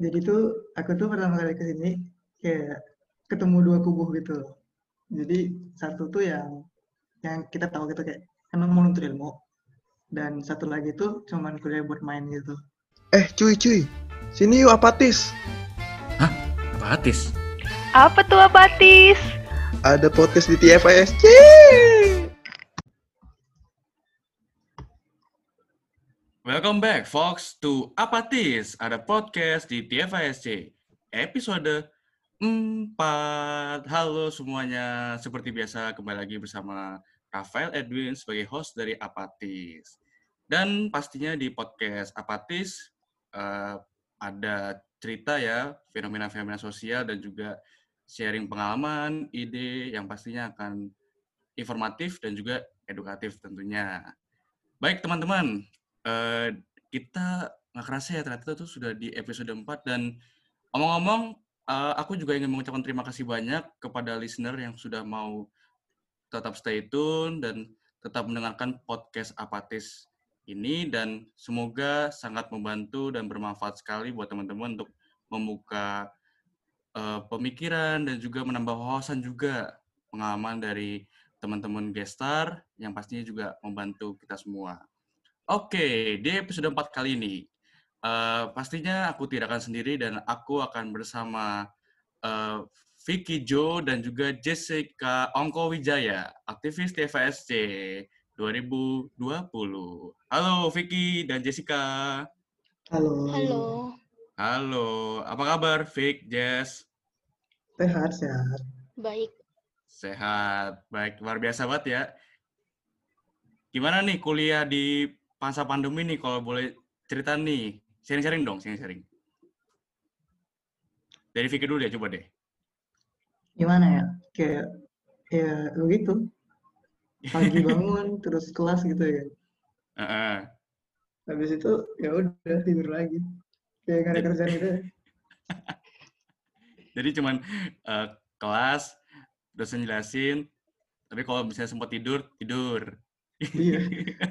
Jadi tuh aku tuh pertama kali ke sini kayak ketemu dua kubu gitu loh. Jadi satu tuh yang yang kita tahu gitu kayak emang mau nuntut ilmu dan satu lagi tuh cuman kuliah buat main gitu. Eh cuy cuy, sini yuk apatis. Apatis. Apa tuh apatis? Ada podcast di TFISC. Welcome back, folks, to Apatis. Ada podcast di TFISC. Episode 4. Halo semuanya. Seperti biasa, kembali lagi bersama Rafael Edwin sebagai host dari Apatis. Dan pastinya di podcast Apatis eh, ada cerita ya, fenomena-fenomena sosial dan juga sharing pengalaman, ide yang pastinya akan informatif dan juga edukatif tentunya. Baik teman-teman, kita nggak kerasa ya ternyata tuh sudah di episode 4 dan omong-omong eh, aku juga ingin mengucapkan terima kasih banyak kepada listener yang sudah mau tetap stay tune dan tetap mendengarkan podcast Apatis ini dan semoga sangat membantu dan bermanfaat sekali buat teman-teman untuk membuka eh, pemikiran dan juga menambah wawasan juga pengalaman dari teman-teman gestar yang pastinya juga membantu kita semua. Oke, di episode 4 kali ini, eh, pastinya aku tidak akan sendiri dan aku akan bersama eh, Vicky Jo dan juga Jessica Ongko Wijaya, aktivis TFSC 2020. Halo Vicky dan Jessica. Halo. Halo. Halo, apa kabar Vic, Jess? Sehat sehat. Baik. Sehat, baik, luar biasa banget ya. Gimana nih kuliah di masa pandemi nih, kalau boleh cerita nih, sharing-sharing dong, sharing-sharing. Dari Vicky dulu ya, coba deh. Gimana ya? Kayak ya begitu. Pagi bangun terus kelas gitu ya. Heeh. Habis itu ya udah tidur lagi. Kayak nggak ada kerjaan gitu. ya. Jadi cuman eh, kelas, dosen jelasin, tapi kalau misalnya sempat tidur, tidur. Iya.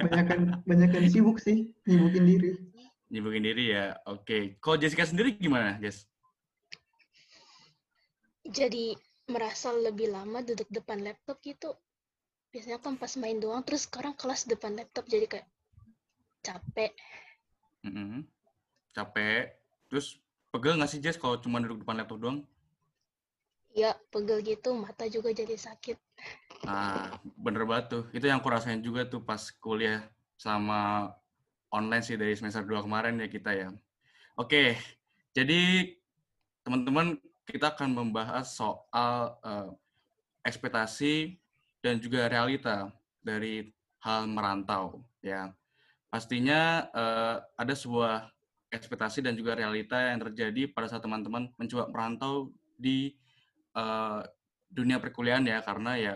Banyakan banyakan sibuk sih, nyibukin diri. Nyibukin diri ya, oke. Kalau Jessica sendiri gimana, Jess? Jadi merasa lebih lama duduk depan laptop gitu. Biasanya kan pas main doang, terus sekarang kelas depan laptop jadi kayak capek. Mm-mm. Capek. Terus pegel nggak sih, Jess, kalau cuma duduk depan laptop doang? Ya, pegel gitu, mata juga jadi sakit. Nah, bener banget tuh. Itu yang aku rasain juga tuh pas kuliah sama online sih dari semester 2 kemarin ya kita ya. Oke, jadi teman-teman kita akan membahas soal eh, ekspektasi dan juga realita dari hal merantau ya. Pastinya eh, ada sebuah ekspektasi dan juga realita yang terjadi pada saat teman-teman mencoba merantau di eh, dunia perkuliahan ya karena ya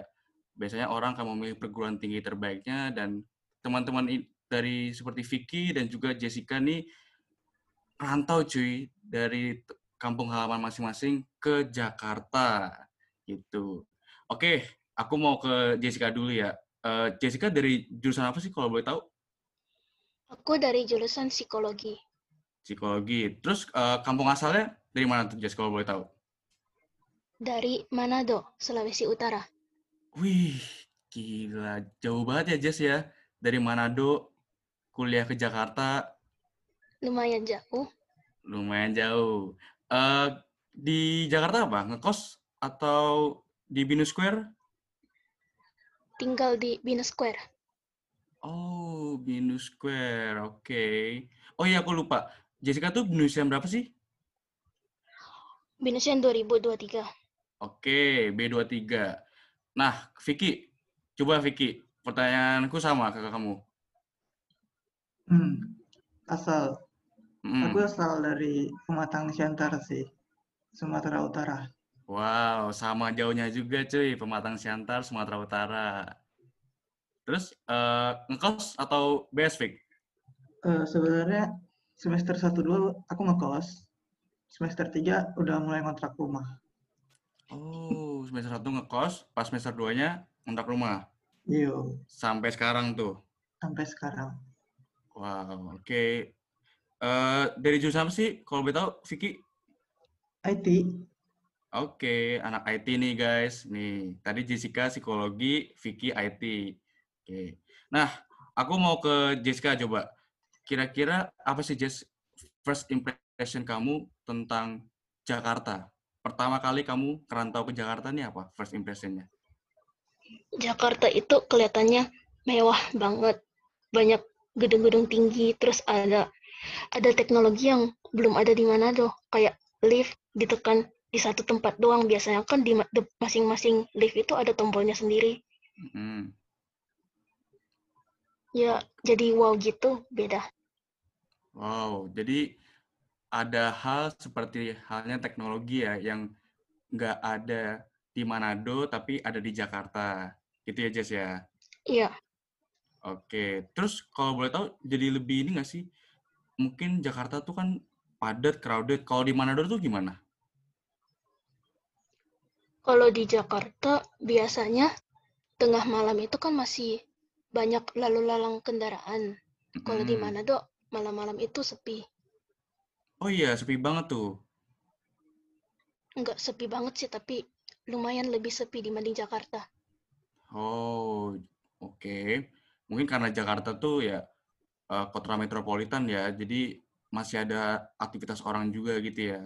biasanya orang akan memilih perguruan tinggi terbaiknya dan teman-teman dari seperti Vicky dan juga Jessica nih rantau cuy dari kampung halaman masing-masing ke Jakarta gitu. Oke, aku mau ke Jessica dulu ya. Eh, Jessica dari jurusan apa sih kalau boleh tahu? Aku dari jurusan psikologi. Psikologi. Terus eh, kampung asalnya dari mana tuh Jess kalau boleh tahu? Dari Manado, Sulawesi Utara. Wih, gila. Jauh banget ya Jess ya. Dari Manado kuliah ke Jakarta Lumayan jauh. lumayan jauh. Eh di Jakarta apa? Ngekos atau di Binus Square? Tinggal di Binus Square. Oh, Binus Square. Oke. Oh iya, aku lupa. Jessica tuh Binus yang berapa sih? Binusnya 2023. Oke, B23. Nah, Vicky. Coba Vicky. Pertanyaanku sama ke kamu. Hmm. Asal Mm. aku asal dari Pematang Siantar sih, Sumatera Utara. Wow, sama jauhnya juga cuy. Pematang Siantar, Sumatera Utara. Terus, eh, ngekos atau BS, Vic? Eh, sebenarnya semester 1 2 aku ngekos. Semester 3 udah mulai ngontrak rumah. Oh, semester 1 ngekos, pas semester 2-nya ngontrak rumah. Iya, Sampai sekarang tuh. sampai sekarang. Wow, oke. Eh, dari jurusan apa sih? Kalau boleh tahu, Vicky? IT. Oke, anak IT nih guys. Nih, tadi Jessica psikologi, Vicky IT. Oke. Nah, aku mau ke Jessica coba. Kira-kira apa sih Jess first impression kamu tentang Jakarta? Pertama kali kamu kerantau ke Jakarta nih apa first impressionnya? Jakarta itu kelihatannya mewah banget. Banyak gedung-gedung tinggi, terus ada ada teknologi yang belum ada di Manado, kayak lift ditekan di satu tempat doang. Biasanya kan di masing-masing lift itu ada tombolnya sendiri. Hmm. Ya, jadi wow gitu, beda. Wow, jadi ada hal seperti halnya teknologi ya yang nggak ada di Manado tapi ada di Jakarta. Gitu ya Jess ya? Iya, Oke, terus kalau boleh tahu jadi lebih ini nggak sih? Mungkin Jakarta tuh kan padat, crowded. Kalau di Manado tuh gimana? kalau di Jakarta biasanya tengah malam itu kan masih banyak lalu lalang kendaraan. Kalau di Mm. Manado malam-malam itu sepi. Oh iya, sepi banget tuh. Enggak sepi banget sih, tapi lumayan lebih sepi dibanding Jakarta. Oh, oke. Mungkin karena Jakarta tuh ya eh, kota metropolitan ya, jadi masih ada aktivitas orang juga gitu ya.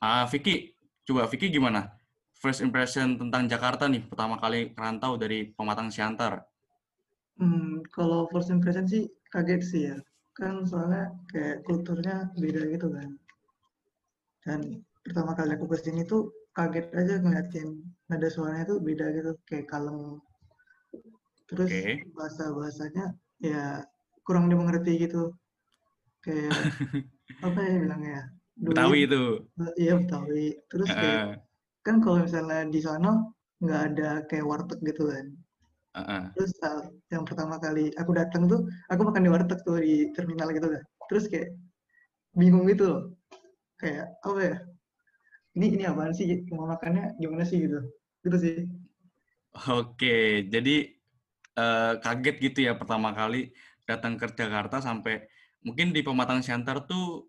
Ah, Vicky, coba Vicky gimana? First impression tentang Jakarta nih, pertama kali rantau dari Pematang Siantar. Hmm, kalau first impression sih kaget sih ya. Kan soalnya kayak kulturnya beda gitu kan. Dan pertama kali aku ke sini tuh kaget aja ngeliatin nada suaranya tuh beda gitu, kayak kalem. Terus Oke. bahasa-bahasanya ya kurang dimengerti gitu. Kayak apa ya bilangnya? Betawi itu. Iya Betawi. Terus kayak Heeh, kan kalau misalnya di sana nggak ada kayak warteg gitu kan. Heeh. Terus uh, yang pertama kali aku datang tuh, aku makan di warteg tuh di terminal gitu kan. Terus kayak bingung gitu loh. Kayak apa ya? Ini ini apaan sih? Mau makannya gimana sih gitu? Gitu sih. Oke, jadi eh, kaget gitu ya pertama kali datang ke Jakarta sampai mungkin di Pematang Siantar tuh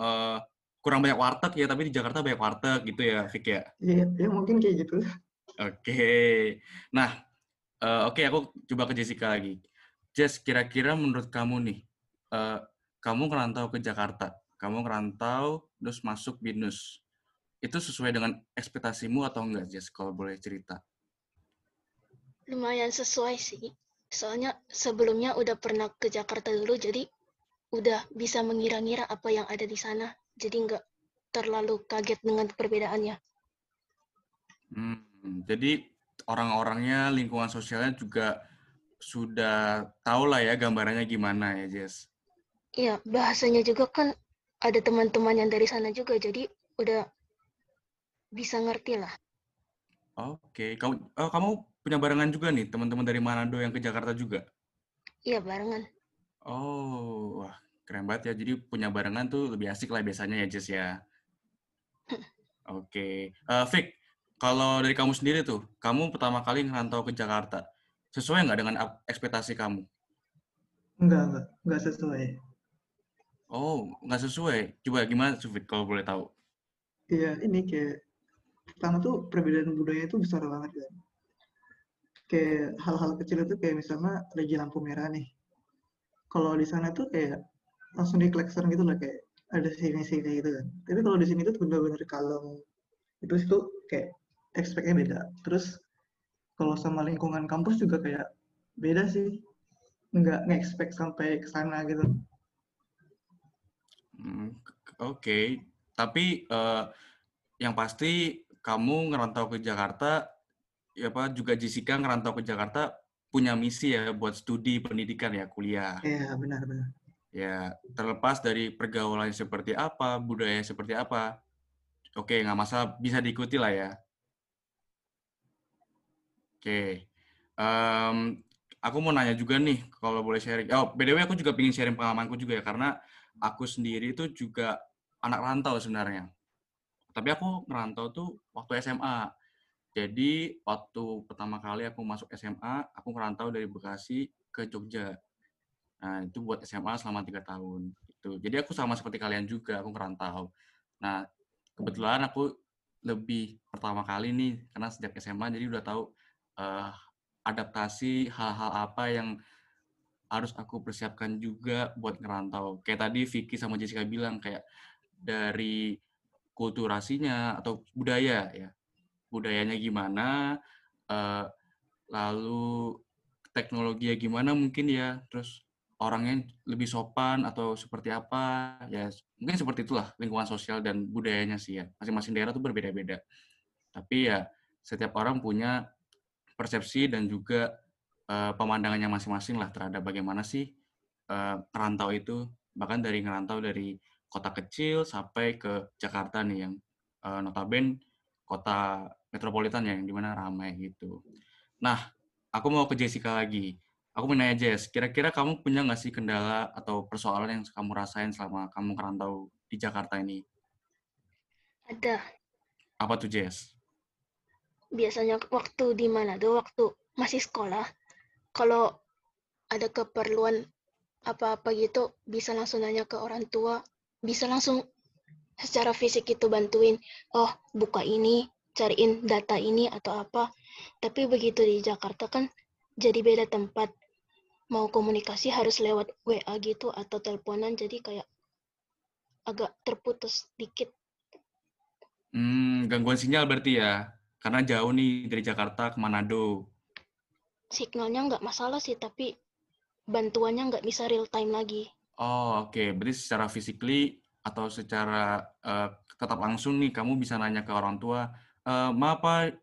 eh, kurang banyak warteg ya, tapi di Jakarta banyak warteg gitu ya, Vicky ya. Iya, ya mungkin kayak gitu. Oke, nah eh, oke aku coba ke Jessica lagi. Jess, kira-kira menurut kamu nih, eh, kamu ngerantau ke Jakarta, kamu ngerantau terus masuk BINUS, itu sesuai dengan ekspektasimu atau enggak, Jess? Kalau boleh cerita. Lumayan sesuai sih. Soalnya sebelumnya udah pernah ke Jakarta dulu, jadi udah bisa mengira-ngira apa yang ada di sana. Jadi nggak terlalu kaget dengan perbedaannya. Hmm, jadi orang-orangnya, lingkungan sosialnya juga sudah tahu lah ya gambarannya gimana ya, Jess. Iya, bahasanya juga kan ada teman-teman yang dari sana juga, jadi udah bisa ngerti lah. Oke, kamu oh, kamu punya barengan juga nih teman-teman dari Manado yang ke Jakarta juga. Iya, barengan. Oh, wah keren banget ya. Jadi punya barengan tuh lebih asik lah biasanya ya, Jess ya. Oke, Eh, Vic, kalau dari kamu sendiri tuh, kamu pertama kali ngerantau ke Jakarta, sesuai nggak dengan ekspektasi kamu? Enggak, enggak, enggak sesuai. Oh, nggak sesuai. Coba gimana, Vic, kalau boleh tahu? Iya, ini kayak pertama tuh perbedaan budaya itu besar banget kan. Kayak hal-hal kecil itu kayak misalnya lagi lampu merah nih. Kalau di sana tuh kayak langsung di klakson gitu lah kayak ada sini-sini gitu kan. Tapi kalau di sini tuh benar-benar kalem. Itu itu kayak expect-nya beda. Terus kalau sama lingkungan kampus juga kayak beda sih. Nggak nge-expect sampai ke sana gitu. Hmm, Oke, tapi eh, yang pasti kamu ngerantau ke Jakarta, ya apa juga Jessica ngerantau ke Jakarta punya misi ya buat studi pendidikan ya kuliah. Iya, benar-benar. Ya terlepas dari pergaulan seperti apa, budaya seperti apa, oke nggak masalah bisa diikuti lah ya. Oke, Em, aku mau nanya juga nih kalau boleh sharing. Oh, btw aku juga pengen sharing pengalamanku juga ya karena aku sendiri itu juga anak rantau sebenarnya. Tapi aku ngerantau tuh waktu SMA. Jadi waktu pertama kali aku masuk SMA, aku ngerantau dari Bekasi ke Jogja. Nah, itu buat SMA selama tiga tahun. Itu. Jadi aku sama seperti kalian juga, aku ngerantau. Nah, kebetulan aku lebih pertama kali nih, karena sejak SMA jadi udah tahu uh, adaptasi hal-hal apa yang harus aku persiapkan juga buat ngerantau. Kayak tadi Vicky sama Jessica bilang kayak dari kulturasinya atau budaya ya. Budayanya gimana, uh, lalu teknologinya gimana mungkin ya, terus orangnya lebih sopan atau seperti apa ya mungkin seperti itulah lingkungan sosial dan budayanya sih ya masing-masing daerah tuh berbeda-beda tapi ya setiap orang punya persepsi dan juga uh, pemandangannya masing-masing lah terhadap bagaimana sih uh, ngerantau itu bahkan dari ngerantau dari kota kecil sampai ke Jakarta nih yang uh, notabene kota metropolitan ya, yang di mana ramai gitu. Nah, aku mau ke Jessica lagi. Aku mau nanya Jess, kira-kira kamu punya nggak sih kendala atau persoalan yang kamu rasain selama kamu merantau di Jakarta ini? Ada. Apa tuh Jess? Biasanya waktu di mana tuh waktu masih sekolah, kalau ada keperluan apa-apa gitu, bisa langsung nanya ke orang tua, bisa langsung secara fisik itu bantuin, oh buka ini, cariin data ini atau apa. Tapi begitu di Jakarta kan jadi beda tempat mau komunikasi harus lewat WA gitu atau teleponan jadi kayak agak terputus dikit. Hmm, gangguan sinyal berarti ya? Karena jauh nih dari Jakarta ke Manado. Signalnya nggak masalah sih, tapi bantuannya nggak bisa real time lagi. Oh, oke. Okay. Berarti secara physically atau secara uh, tetap langsung nih, kamu bisa nanya ke orang tua, uh, maaf Pak,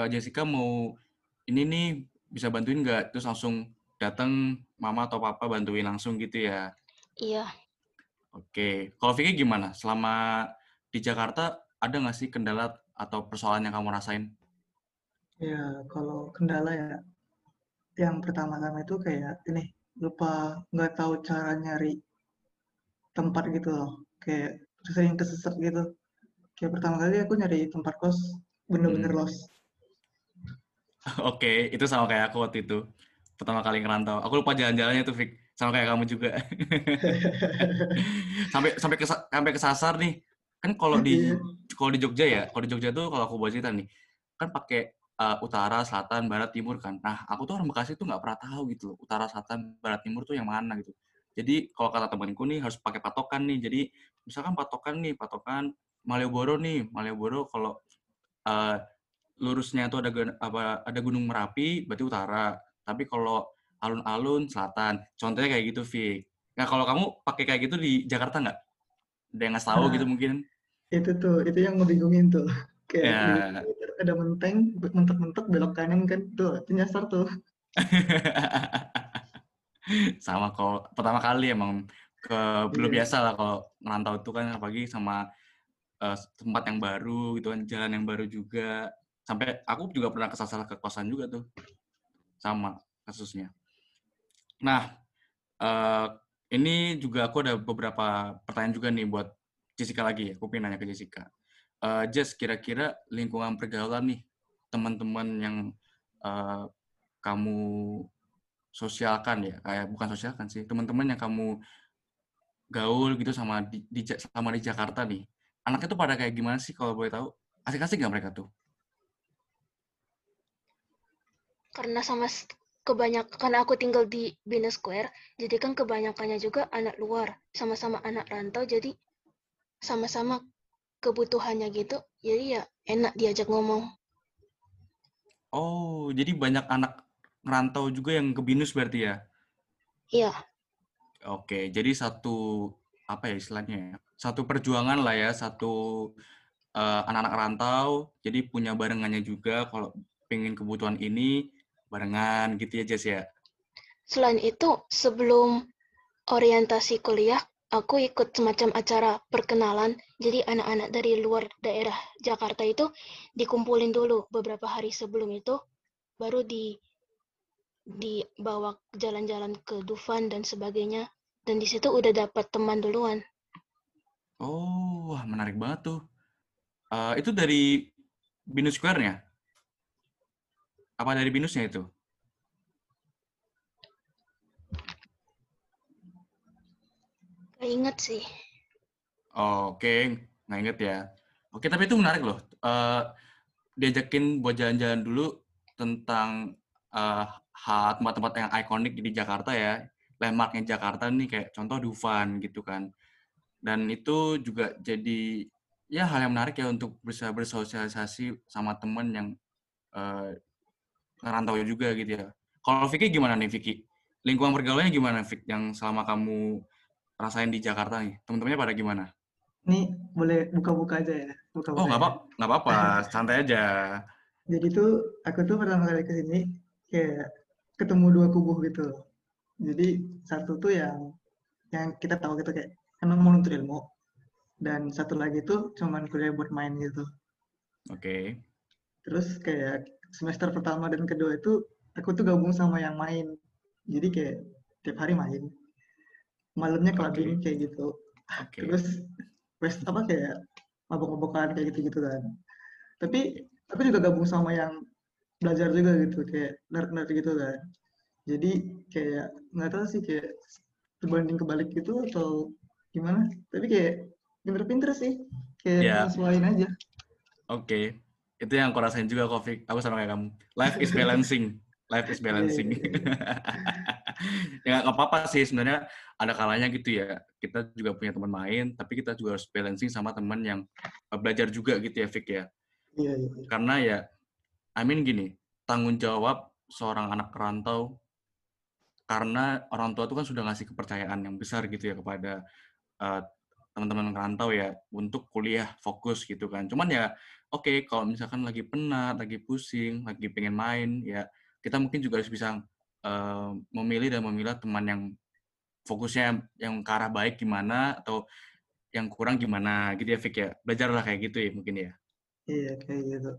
uh, Jessica mau ini nih bisa bantuin nggak? Terus langsung datang mama atau papa bantuin langsung gitu ya? Iya. Oke, kalau Vicky gimana? Selama di Jakarta ada nggak sih kendala atau persoalan yang kamu rasain? Ya, kalau kendala ya, yang pertama-tama itu kayak ini lupa nggak tahu cara nyari tempat gitu loh, kayak sering kesesat gitu. Kayak pertama kali aku nyari tempat kos bener-bener hmm. lost. Oke, itu sama kayak aku waktu itu pertama kali ngerantau. Aku lupa jalan-jalannya tuh, Fik. Sama kayak kamu juga. sampai sampai sampai kesasar nih. Kan kalau di kalau di Jogja ya, kalau di Jogja tuh kalau aku cerita nih, kan pakai uh, utara, selatan, barat, timur kan. Nah, aku tuh orang Bekasi tuh nggak pernah tahu gitu loh, utara, selatan, barat, timur tuh yang mana gitu. Jadi kalau kata temanku nih harus pakai patokan nih. Jadi misalkan patokan nih, patokan Malioboro nih, Malioboro kalau uh, lurusnya itu ada apa ada Gunung Merapi berarti utara. Tapi kalau alun-alun selatan, contohnya kayak gitu, Vi. Nah, kalau kamu pakai kayak gitu di Jakarta nggak? Ada yang nggak tahu nah, gitu mungkin? Itu tuh, itu yang ngebingungin tuh. Kayak ya. ada menteng, mentok-mentok belok kanan kan, tuh, itu nyasar tuh. sama kalau pertama kali emang ke belum yeah. biasa lah kalau ngerantau itu kan apalagi sama uh, tempat yang baru gitu kan jalan yang baru juga sampai aku juga pernah kesasar ke kosan juga tuh sama kasusnya. Nah, uh, ini juga aku ada beberapa pertanyaan juga nih buat Jessica lagi ya. Aku pengen nanya ke Jessica. Uh, Jess, kira-kira lingkungan pergaulan nih, teman-teman yang uh, kamu sosialkan ya, kayak bukan sosialkan sih, teman-teman yang kamu gaul gitu sama di, di sama di Jakarta nih. Anaknya tuh pada kayak gimana sih kalau boleh tahu? Asik-asik nggak mereka tuh? karena sama kebanyakan aku tinggal di Bina Square, jadi kan kebanyakannya juga anak luar, sama-sama anak rantau, jadi sama-sama kebutuhannya gitu, jadi ya enak diajak ngomong. Oh, jadi banyak anak rantau juga yang ke Binus berarti ya? Iya. Oke, jadi satu apa ya istilahnya ya? Satu perjuangan lah ya, satu uh, anak-anak rantau, jadi punya barengannya juga kalau pengen kebutuhan ini barengan gitu ya Jess ya? Selain itu, sebelum orientasi kuliah, aku ikut semacam acara perkenalan. Jadi anak-anak dari luar daerah Jakarta itu dikumpulin dulu beberapa hari sebelum itu, baru di dibawa jalan-jalan ke Dufan dan sebagainya. Dan di situ udah dapat teman duluan. Oh, wah menarik banget tuh. Uh, itu dari Binus Square-nya? Apa dari binusnya itu? Ingat sih. Oh, Oke, nggak inget ya. Oke, tapi itu menarik loh. Eh, diajakin buat jalan-jalan dulu tentang hal tempat-tempat yang ikonik di Jakarta ya. Landmarknya Jakarta nih kayak contoh Dufan gitu kan. Dan itu juga jadi ya hal yang menarik ya untuk bisa bersosialisasi sama temen yang eh, ngerantau juga gitu ya. Kalau Vicky gimana nih Vicky? Lingkungan pergaulannya gimana Vicky yang selama kamu rasain di Jakarta nih? Temen-temennya pada gimana? Ini boleh buka-buka aja ya. Oh Buka-buka nggak ya. apa nggak apa-apa, santai aja. Jadi tuh aku tuh pertama kali ke sini kayak ketemu dua kubu gitu. Jadi satu tuh yang yang kita tahu gitu kayak emang mau nuntut ilmu dan satu lagi tuh cuman kuliah buat main gitu. Oke. Terus kayak semester pertama dan kedua itu aku tuh gabung sama yang main. Jadi kayak tiap hari main. Malamnya clubbing kayak gitu. Oke. Terus west apa kayak mabok-mabokan kayak gitu-gitu kan. Tapi aku juga gabung sama yang belajar juga gitu kayak nerd-nerd gitu kan. Jadi kayak nggak tahu sih kayak berbanding kebalik gitu atau gimana. Tapi kayak pinter-pinter sih. Kayak Ya. nyesuaiin aja. Oke. Itu yang aku rasain juga kok, Vic. Aku sama kayak kamu. Life is balancing. Life is balancing. ya nggak apa-apa sih sebenarnya ada kalanya gitu ya. Kita juga punya teman main, tapi kita juga harus balancing sama teman yang eh, belajar juga gitu ya, Vic ya. Iya, iya. Karena ya, I mean gini, tanggung jawab seorang anak rantau karena orang tua itu kan sudah ngasih kepercayaan yang besar gitu ya kepada eh, teman-teman rantau ya untuk kuliah fokus gitu kan. Cuman ya oke kalau misalkan lagi penat, lagi pusing, lagi pengen main ya kita mungkin juga harus bisa eh, memilih dan memilah teman yang fokusnya yang ke arah baik gimana atau yang kurang gimana gitu ya Fik ya. Belajarlah kayak gitu ya mungkin ya. Iya, kayak gitu.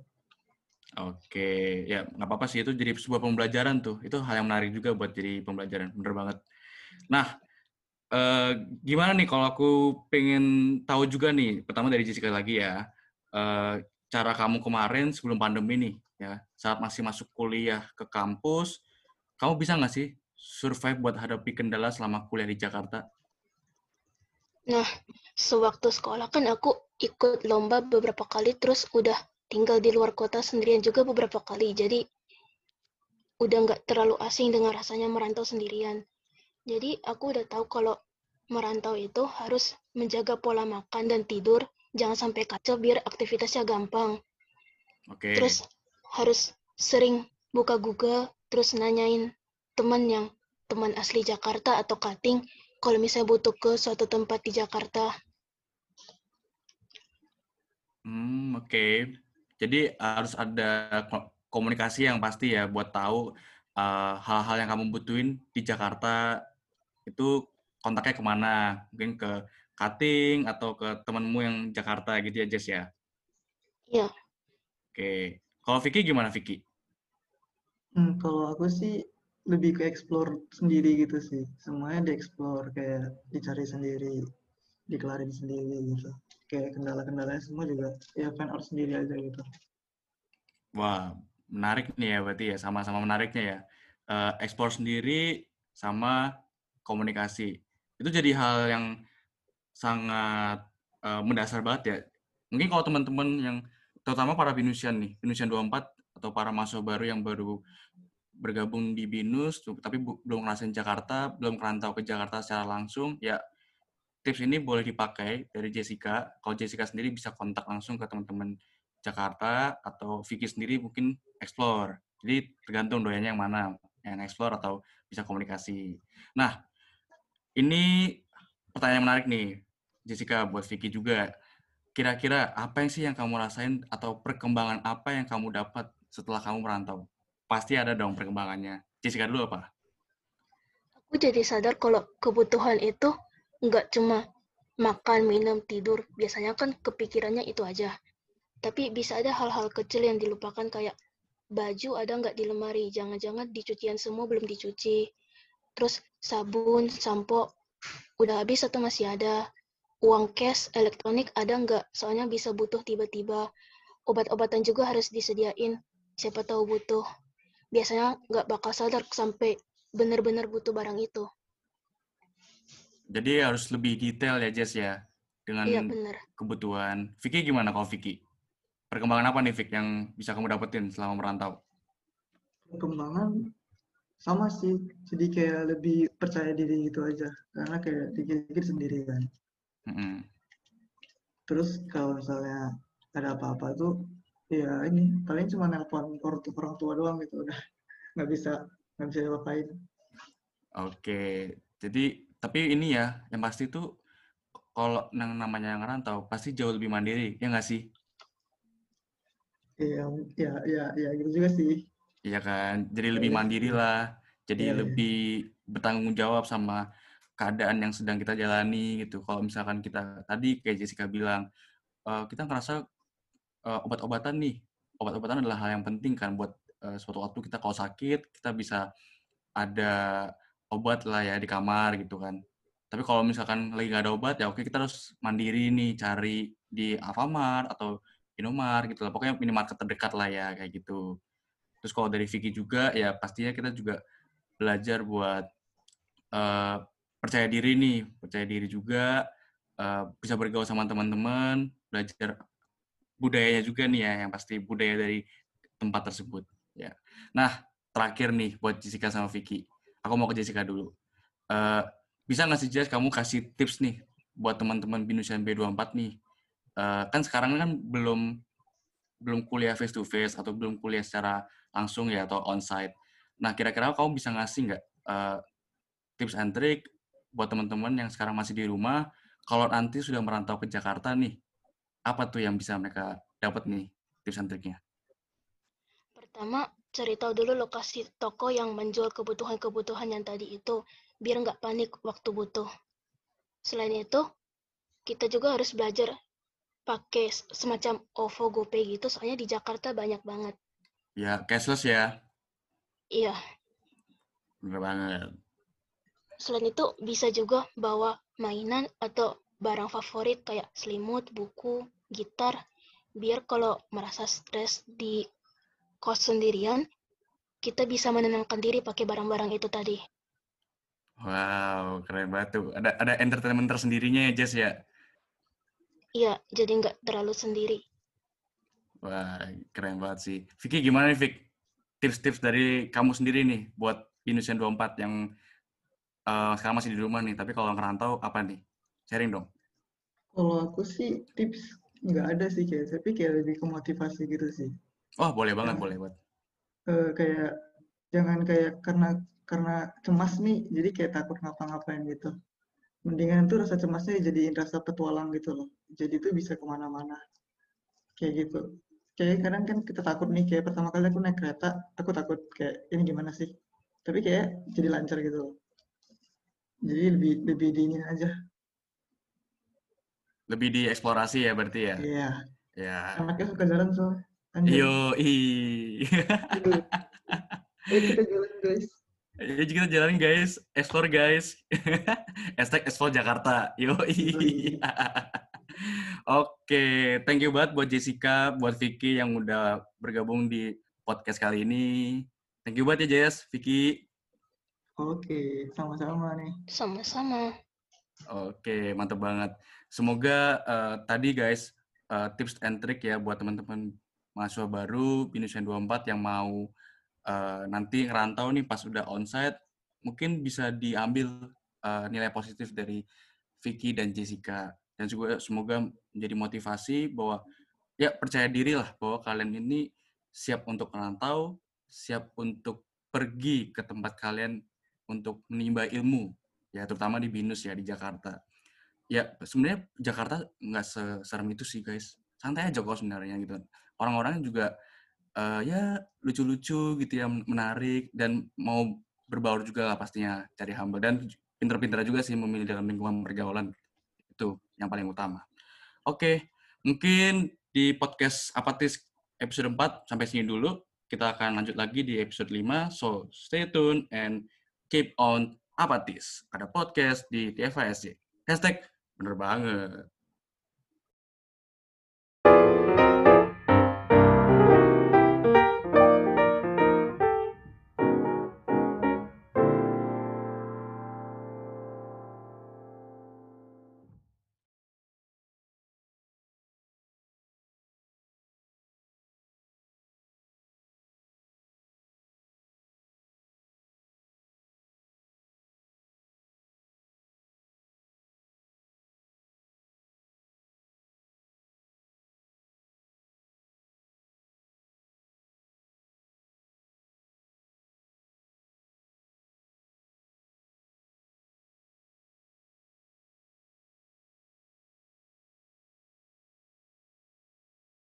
Oke, ya nggak apa-apa sih itu jadi sebuah pembelajaran tuh. Itu hal yang menarik juga buat jadi pembelajaran, bener banget. Nah, eh, gimana nih kalau aku pengen tahu juga nih, pertama dari Jessica lagi ya, eh, cara kamu kemarin sebelum pandemi nih, ya saat masih masuk kuliah ke kampus, kamu bisa nggak sih survive buat hadapi kendala selama kuliah di Jakarta? Nah, sewaktu sekolah kan aku ikut lomba beberapa kali, terus udah tinggal di luar kota sendirian juga beberapa kali. Jadi, udah nggak terlalu asing dengan rasanya merantau sendirian. Jadi, aku udah tahu kalau merantau itu harus menjaga pola makan dan tidur, jangan sampai kacau biar aktivitasnya gampang. Oke, Terus harus sering buka Google, terus nanyain teman yang teman asli Jakarta atau cutting kalau misalnya butuh ke suatu tempat di Jakarta. Hmm, oke. Jadi harus ada ko- komunikasi yang pasti ya buat tahu uh, hal-hal yang kamu butuhin di Jakarta itu kontaknya ke mana? Mungkin ke cutting atau ke temenmu yang Jakarta gitu ya, Jess ya? Iya. Oke. Kalau Vicky gimana, Vicky? Hmm, kalau aku sih lebih ke explore sendiri gitu sih. Semuanya di-explore, kayak dicari sendiri, dikelarin sendiri gitu. Kayak kendala-kendalanya semua juga ya find out sendiri aja gitu. Wah, menarik nih ya berarti ya, sama-sama menariknya ya. Eh, explore sendiri sama komunikasi. Itu jadi hal yang sangat eh, mendasar banget ya. Mungkin kalau teman-teman yang terutama para binusian nih, binusian 24 atau para mahasiswa baru yang baru bergabung di BINUS tapi belum ngerasain Jakarta, belum kerantau ke Jakarta secara langsung, ya tips ini boleh dipakai dari Jessica. Kalau Jessica sendiri bisa kontak langsung ke teman-teman Jakarta atau Vicky sendiri mungkin explore. Jadi tergantung doyannya yang mana, yang explore atau bisa komunikasi. Nah, ini pertanyaan menarik nih, Jessica buat Vicky juga. Kira-kira apa yang sih yang kamu rasain atau perkembangan apa yang kamu dapat setelah kamu merantau? Pasti ada dong perkembangannya. Jessica dulu apa? Aku jadi sadar kalau kebutuhan itu nggak cuma makan, minum, tidur. Biasanya kan kepikirannya itu aja. Tapi bisa ada hal-hal kecil yang dilupakan kayak baju ada nggak di lemari, jangan-jangan dicucian semua belum dicuci. Terus sabun, sampo udah habis atau masih ada. Uang cash, elektronik ada nggak? Soalnya bisa butuh tiba-tiba. Obat-obatan juga harus disediain. Siapa tahu butuh. Biasanya nggak bakal sadar sampai benar-benar butuh barang itu. Jadi harus lebih detail ya Jess ya dengan Iya bener. kebutuhan. Vicky gimana kalau Vicky? Perkembangan apa nih Vicky yang bisa kamu dapetin selama merantau? Perkembangan sama sih. Jadi kayak lebih percaya diri gitu aja. Karena kayak dikit-dikit sendiri kan. Mm-mm. Terus kalau misalnya ada apa-apa tuh, ya ini paling cuma nelpon orang tua, orang tua doang gitu udah nggak bisa nggak bisa diapain. Oke, jadi tapi ini ya yang pasti tuh kalau yang namanya ngerantau pasti jauh lebih mandiri, ya nggak sih? Iya, ya, ya, ya gitu juga sih. Iya kan? Jadi lebih Iya mandiri lah. Jadi Iya, iya. lebih bertanggung jawab sama keadaan yang sedang kita jalani gitu. Kalau misalkan kita tadi kayak Jessica bilang, eh, kita ngerasa eh, obat-obatan nih. Obat-obatan adalah hal yang penting kan buat eh, suatu waktu kita kalau sakit, kita bisa ada obat lah ya di kamar gitu kan. Tapi kalau misalkan lagi nggak ada obat ya oke kita harus mandiri nih cari di Alfamart atau Indomart gitu lah. Pokoknya minimarket terdekat lah ya kayak gitu. Terus kalau dari Vicky juga ya pastinya kita juga belajar buat eh, percaya diri nih, percaya diri juga eh, bisa bergaul sama teman-teman, belajar budayanya juga nih ya, yang pasti budaya dari tempat tersebut. Ya. Nah, terakhir nih buat Jessica sama Vicky. Aku mau ke Jessica dulu. Eh, bisa nggak sih Jess kamu kasih tips nih buat teman-teman Binusian B24 nih? Eh, kan sekarang kan belum belum kuliah face to face atau belum kuliah secara langsung ya atau onsite. Nah, kira-kira kamu bisa ngasih nggak eh, tips and trick buat teman-teman yang sekarang masih di rumah, kalau nanti sudah merantau ke Jakarta nih, apa tuh yang bisa mereka dapat nih tips and triknya? Pertama, cari tahu dulu lokasi toko yang menjual kebutuhan-kebutuhan yang tadi itu, biar nggak panik waktu butuh. Selain itu, kita juga harus belajar pakai semacam OVO, GoPay gitu, soalnya di Jakarta banyak banget. Ya, cashless ya, Iya, bener banget. selain itu bisa juga bawa mainan atau barang favorit kayak selimut, buku, gitar, biar kalau merasa stres di kos sendirian, kita bisa menenangkan diri pakai barang-barang itu tadi. Wow, keren banget tuh. Ada ada entertainment tersendirinya ya, Jess ya. Iya, jadi nggak terlalu sendiri. Wah, keren banget sih. Vicky gimana nih, Vic? Tips-tips dari kamu sendiri nih buat Indonesia 24 yang eh, sekarang masih di rumah nih, tapi kalau ngerantau apa nih? Sharing dong. Kalau aku sih tips nggak ada sih kayak, tapi kayak lebih ke motivasi gitu sih. Oh, boleh banget, Ya. boleh banget. Eh, kayak jangan kayak karena karena cemas nih, jadi kayak takut ngapa-ngapain gitu. Mendingan tuh rasa cemasnya dijadiin rasa petualang gitu loh. Jadi tuh bisa ke mana-mana. Kayak gitu. Kayak kadang kan kita takut nih, kayak pertama kali aku naik kereta, aku takut kayak ini gimana sih. Tapi kayak jadi lancar gitu loh. Jadi lebih lebih dingin aja. Lebih dieksplorasi ya berarti ya? Iya. Ya. Anaknya suka jalan soalnya. Yo, i. Aduh. Ayo kita jalan guys. Ya kita jalanin guys, explore guys. Hashtag explore Jakarta. Yo, Yoi. Oke, thank you banget buat Jessica, buat Vicky yang udah bergabung di podcast kali ini. Thank you banget ya Jess, Vicky. Oke, sama-sama nih. Sama-sama. Oke, mantep banget. Semoga eh, tadi guys eh, tips and trick ya buat teman-teman mahasiswa baru Binus 24 yang mau eh, nanti ngerantau nih pas udah onsite mungkin bisa diambil eh, nilai positif dari Vicky dan Jessica. Dan juga semoga menjadi motivasi bahwa ya percaya diri lah bahwa kalian ini siap untuk merantau, siap untuk pergi ke tempat kalian untuk menimba ilmu ya terutama di binus ya di Jakarta ya sebenarnya Jakarta nggak seserem itu sih guys. Santai aja kok sebenarnya gitu. Orang-orang juga eh, ya lucu-lucu gitu ya menarik dan mau berbaur juga lah pastinya cari hamba dan pinter-pinter juga sih memilih dalam lingkungan pergaulan. Itu yang paling utama. Oke mungkin di podcast apatis episode 4 sampai sini dulu. Kita akan lanjut lagi di episode 5 so stay tune and keep on apatis. Ada podcast di TFISC hashtag bener banget